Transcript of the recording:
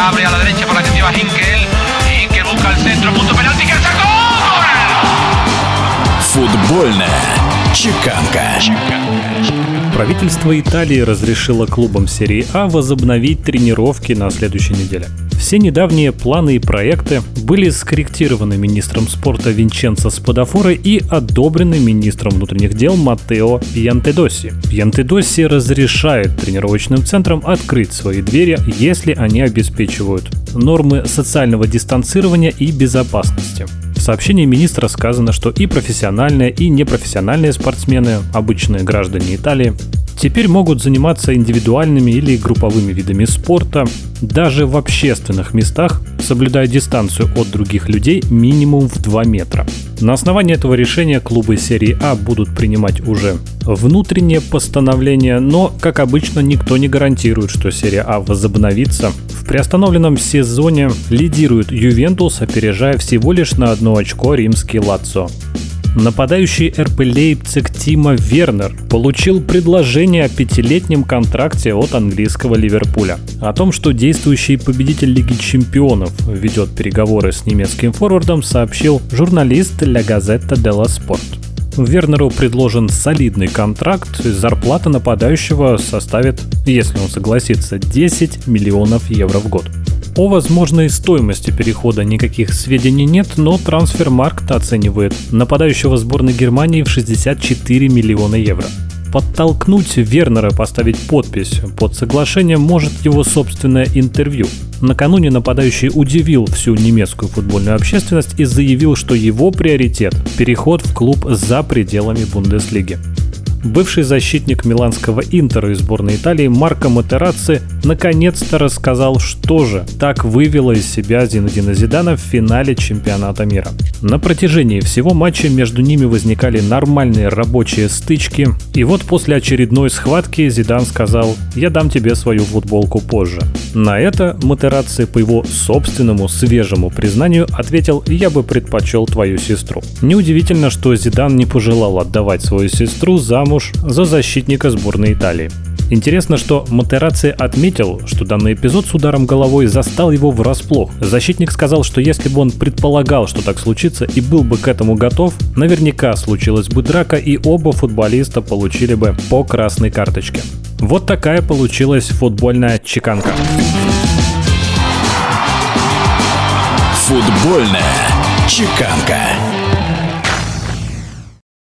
Abre a la derecha por la que lleva Hinkel. Hinkel busca el centro, punto penalti que sacó. Футбольная чеканка. Правительство Италии разрешило клубам серии А возобновить тренировки на следующей неделе. Все недавние планы и проекты были скорректированы министром спорта Винченцо Спадафоре и одобрены министром внутренних дел Матео Пьянтедоси. Пьянтедоси разрешает тренировочным центрам открыть свои двери, если они обеспечивают нормы социального дистанцирования и безопасности. В сообщении министра сказано, что и профессиональные, и непрофессиональные спортсмены, обычные граждане Италии, теперь могут заниматься индивидуальными или групповыми видами спорта, даже в общественных местах, соблюдая дистанцию от других людей минимум в 2 метра. На основании этого решения клубы серии А будут принимать уже внутреннее постановление, но, как обычно, никто не гарантирует, что серия А возобновится. В приостановленном сезоне лидирует Ювентус, опережая всего лишь на одно очко римский Лацо. Нападающий РП Лейпциг Тима Вернер получил предложение о пятилетнем контракте от английского Ливерпуля. О том, что действующий победитель Лиги Чемпионов ведет переговоры с немецким форвардом, сообщил журналист La Gazzetta dello Sport. Вернеру предложен солидный контракт, зарплата нападающего составит, если он согласится, 10 миллионов евро в год. О возможной стоимости перехода никаких сведений нет, но трансфермаркт оценивает нападающего сборной Германии в 64 миллиона евро. Подтолкнуть Вернера поставить подпись под соглашением может его собственное интервью. Накануне нападающий удивил всю немецкую футбольную общественность и заявил, что его приоритет – переход в клуб за пределами Бундеслиги. Бывший защитник миланского Интера и сборной Италии Марко Матераци наконец-то рассказал, что же так вывело из себя Зинедина Зидана в финале чемпионата мира. На протяжении всего матча между ними возникали нормальные рабочие стычки, и вот после очередной схватки Зидан сказал «Я дам тебе свою футболку позже». На это Матераци по его собственному свежему признанию ответил «Я бы предпочел твою сестру». Неудивительно, что Зидан не пожелал отдавать свою сестру за замуж за защитника сборной Италии. Интересно, что Матераци отметил, что данный эпизод с ударом головой застал его врасплох. Защитник сказал, что если бы он предполагал, что так случится и был бы к этому готов, наверняка случилась бы драка и оба футболиста получили бы по красной карточке. Вот такая получилась футбольная чеканка. Футбольная чеканка.